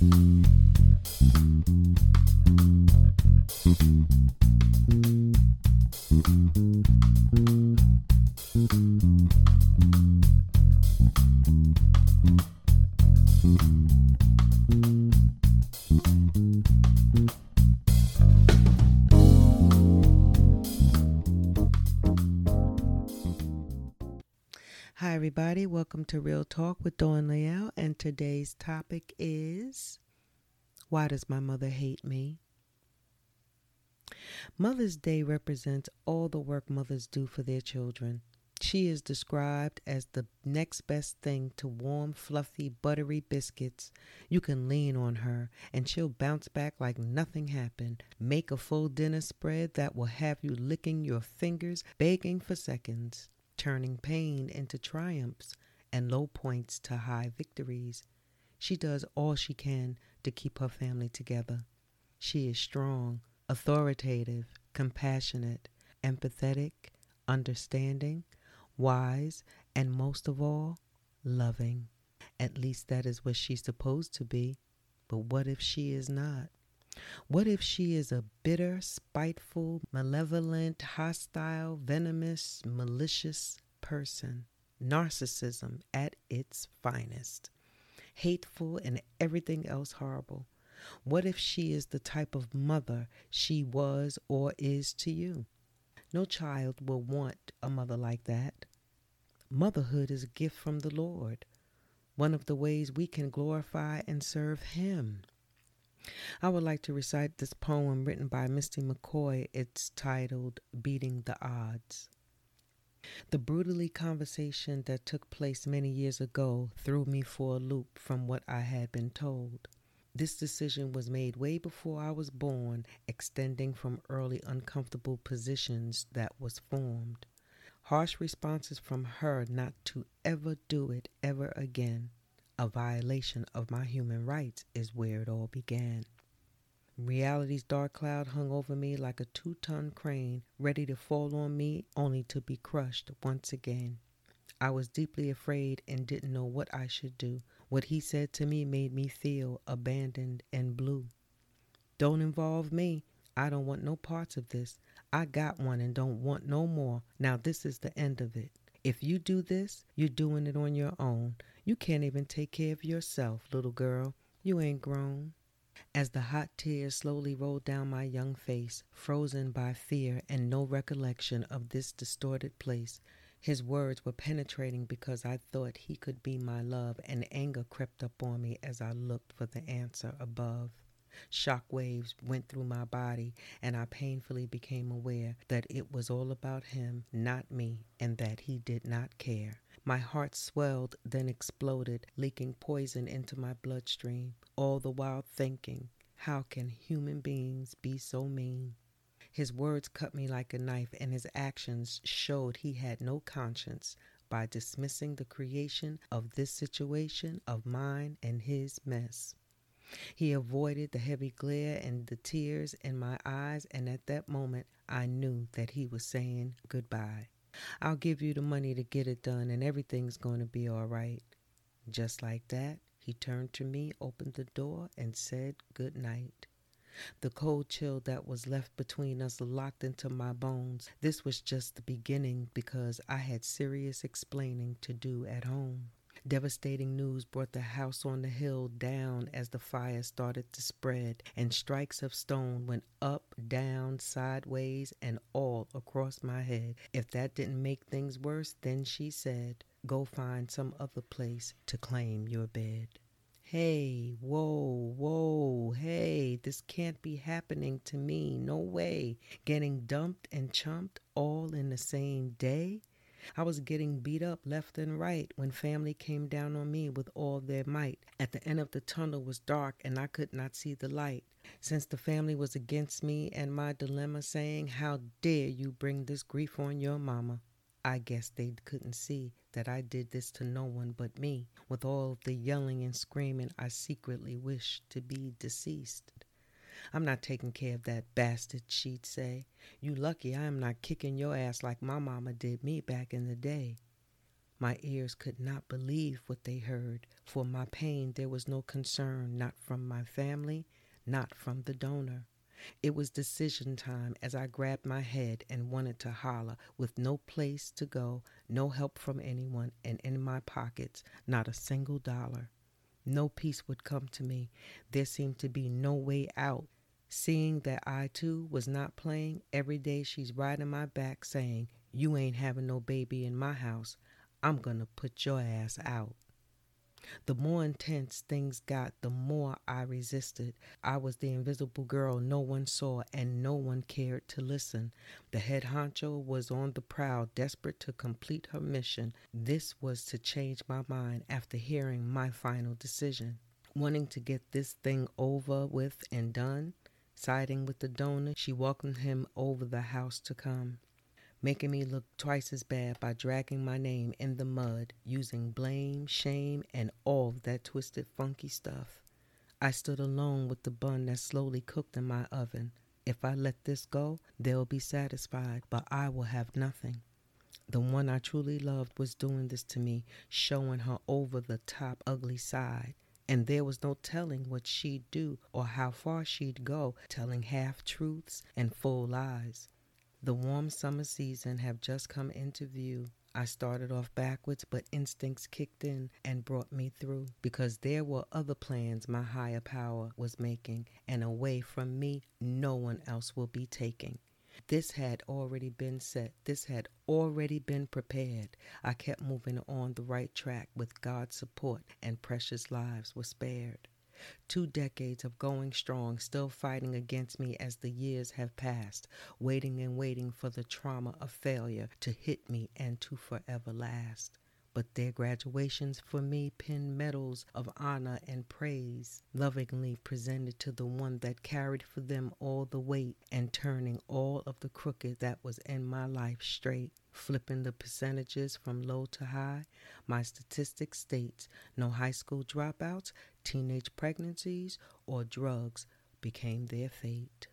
Mm-hmm. Hi, everybody. Welcome to Real Talk with Dawn Lael. And today's topic is Why Does My Mother Hate Me? Mother's Day represents all the work mothers do for their children. She is described as the next best thing to warm, fluffy, buttery biscuits. You can lean on her and she'll bounce back like nothing happened. Make a full dinner spread that will have you licking your fingers, begging for seconds turning pain into triumphs and low points to high victories. She does all she can to keep her family together. She is strong, authoritative, compassionate, empathetic, understanding, wise, and most of all, loving. At least that is what she's supposed to be. But what if she is not? What if she is a bitter, spiteful, malevolent, hostile, venomous, malicious person? Narcissism at its finest. Hateful and everything else horrible. What if she is the type of mother she was or is to you? No child will want a mother like that. Motherhood is a gift from the Lord, one of the ways we can glorify and serve Him. I would like to recite this poem written by Misty McCoy. It's titled Beating the Odds. The brutally conversation that took place many years ago threw me for a loop from what I had been told. This decision was made way before I was born, extending from early uncomfortable positions that was formed. Harsh responses from her not to ever do it ever again a violation of my human rights is where it all began. Reality's dark cloud hung over me like a two ton crane, ready to fall on me only to be crushed once again. I was deeply afraid and didn't know what I should do. What he said to me made me feel abandoned and blue. Don't involve me. I don't want no parts of this. I got one and don't want no more. Now, this is the end of it. If you do this, you're doing it on your own. You can't even take care of yourself, little girl. You ain't grown. As the hot tears slowly rolled down my young face, frozen by fear and no recollection of this distorted place, his words were penetrating because I thought he could be my love, and anger crept up on me as I looked for the answer above. Shock waves went through my body, and I painfully became aware that it was all about him, not me, and that he did not care. My heart swelled, then exploded, leaking poison into my bloodstream, all the while thinking, how can human beings be so mean? His words cut me like a knife, and his actions showed he had no conscience by dismissing the creation of this situation of mine and his mess. He avoided the heavy glare and the tears in my eyes, and at that moment I knew that he was saying goodbye. I'll give you the money to get it done, and everything's going to be all right. Just like that, he turned to me, opened the door, and said good night. The cold chill that was left between us locked into my bones. This was just the beginning because I had serious explaining to do at home. Devastating news brought the house on the hill down as the fire started to spread, and strikes of stone went up, down, sideways, and all across my head. If that didn't make things worse, then she said, Go find some other place to claim your bed. Hey, whoa, whoa, hey, this can't be happening to me. No way. Getting dumped and chumped all in the same day? I was getting beat up left and right when family came down on me with all their might. At the end of the tunnel was dark and I could not see the light. Since the family was against me and my dilemma, saying, How dare you bring this grief on your mama? I guess they couldn't see that I did this to no one but me. With all the yelling and screaming, I secretly wished to be deceased. I'm not taking care of that bastard, she'd say. You lucky I am not kicking your ass like my mama did me back in the day. My ears could not believe what they heard, For my pain, there was no concern, not from my family, not from the donor. It was decision time as I grabbed my head and wanted to holler with no place to go, no help from anyone, and in my pockets, not a single dollar. No peace would come to me. There seemed to be no way out. Seeing that I too was not playing, every day she's riding my back saying, You ain't having no baby in my house. I'm gonna put your ass out. The more intense things got, the more I resisted. I was the invisible girl no one saw and no one cared to listen. The head honcho was on the prowl, desperate to complete her mission. This was to change my mind after hearing my final decision. Wanting to get this thing over with and done, siding with the donor, she welcomed him over the house to come making me look twice as bad by dragging my name in the mud, using blame, shame, and all that twisted, funky stuff. I stood alone with the bun that slowly cooked in my oven. If I let this go, they'll be satisfied, but I will have nothing. The one I truly loved was doing this to me, showing her over the top ugly side. And there was no telling what she'd do or how far she'd go, telling half truths and full lies. The warm summer season have just come into view. I started off backwards, but instincts kicked in and brought me through because there were other plans my higher power was making, and away from me, no one else will be taking. This had already been set. This had already been prepared. I kept moving on the right track with God's support, and precious lives were spared. Two decades of going strong, still fighting against me as the years have passed, waiting and waiting for the trauma of failure to hit me and to forever last. But their graduations for me pin medals of honor and praise, lovingly presented to the one that carried for them all the weight and turning all of the crooked that was in my life straight. Flipping the percentages from low to high, my statistics states no high school dropouts, teenage pregnancies, or drugs became their fate.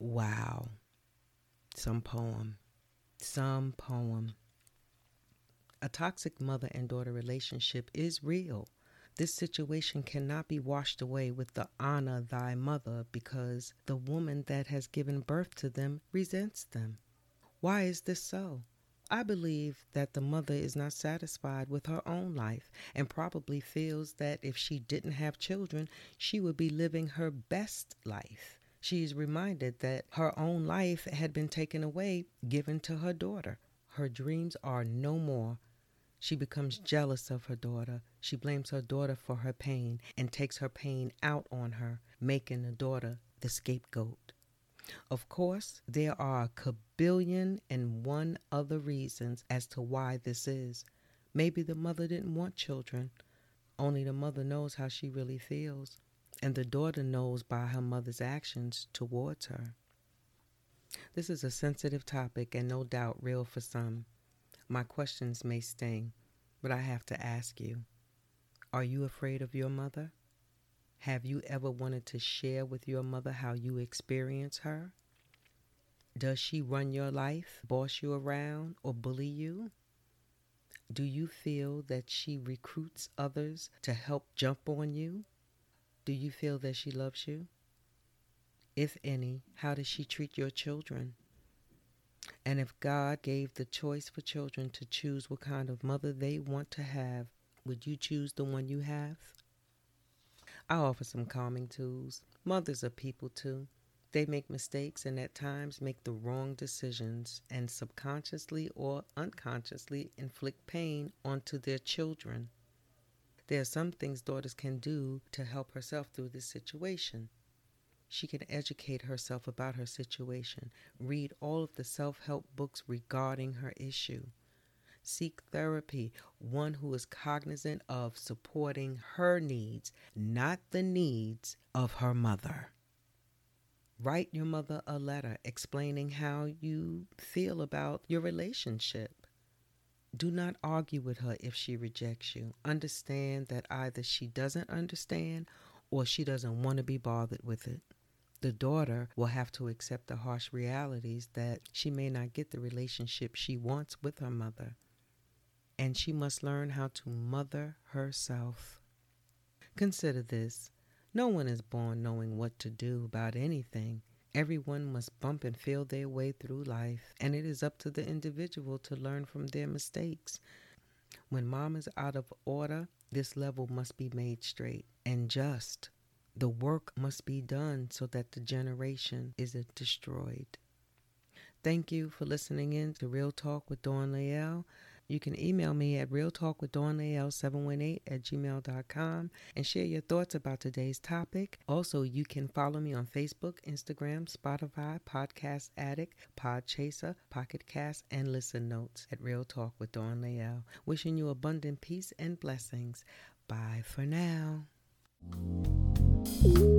Wow. Some poem. Some poem. A toxic mother and daughter relationship is real. This situation cannot be washed away with the honor thy mother because the woman that has given birth to them resents them. Why is this so? I believe that the mother is not satisfied with her own life and probably feels that if she didn't have children, she would be living her best life. She is reminded that her own life had been taken away, given to her daughter. Her dreams are no more. She becomes jealous of her daughter. She blames her daughter for her pain and takes her pain out on her, making the daughter the scapegoat. Of course, there are a kabillion and one other reasons as to why this is. Maybe the mother didn't want children. Only the mother knows how she really feels, and the daughter knows by her mother's actions towards her. This is a sensitive topic and no doubt real for some. My questions may sting, but I have to ask you Are you afraid of your mother? Have you ever wanted to share with your mother how you experience her? Does she run your life, boss you around, or bully you? Do you feel that she recruits others to help jump on you? Do you feel that she loves you? If any, how does she treat your children? And if God gave the choice for children to choose what kind of mother they want to have, would you choose the one you have? I offer some calming tools. Mothers are people too. They make mistakes and at times make the wrong decisions and subconsciously or unconsciously inflict pain onto their children. There are some things daughters can do to help herself through this situation. She can educate herself about her situation, read all of the self help books regarding her issue seek therapy, one who is cognizant of supporting her needs, not the needs of her mother. Write your mother a letter explaining how you feel about your relationship. Do not argue with her if she rejects you. Understand that either she doesn't understand or she doesn't want to be bothered with it. The daughter will have to accept the harsh realities that she may not get the relationship she wants with her mother and she must learn how to mother herself. Consider this no one is born knowing what to do about anything. Everyone must bump and feel their way through life, and it is up to the individual to learn from their mistakes. When mom is out of order, this level must be made straight and just. The work must be done so that the generation isn't destroyed. Thank you for listening in to Real Talk with Dawn Lael. You can email me at realtalkwithdawnlael718 at gmail.com and share your thoughts about today's topic. Also, you can follow me on Facebook, Instagram, Spotify, Podcast Addict, Podchaser, Pocket Cast, and Listen Notes at Real Talk with Dawn Lael. Wishing you abundant peace and blessings. Bye for now. Thank you.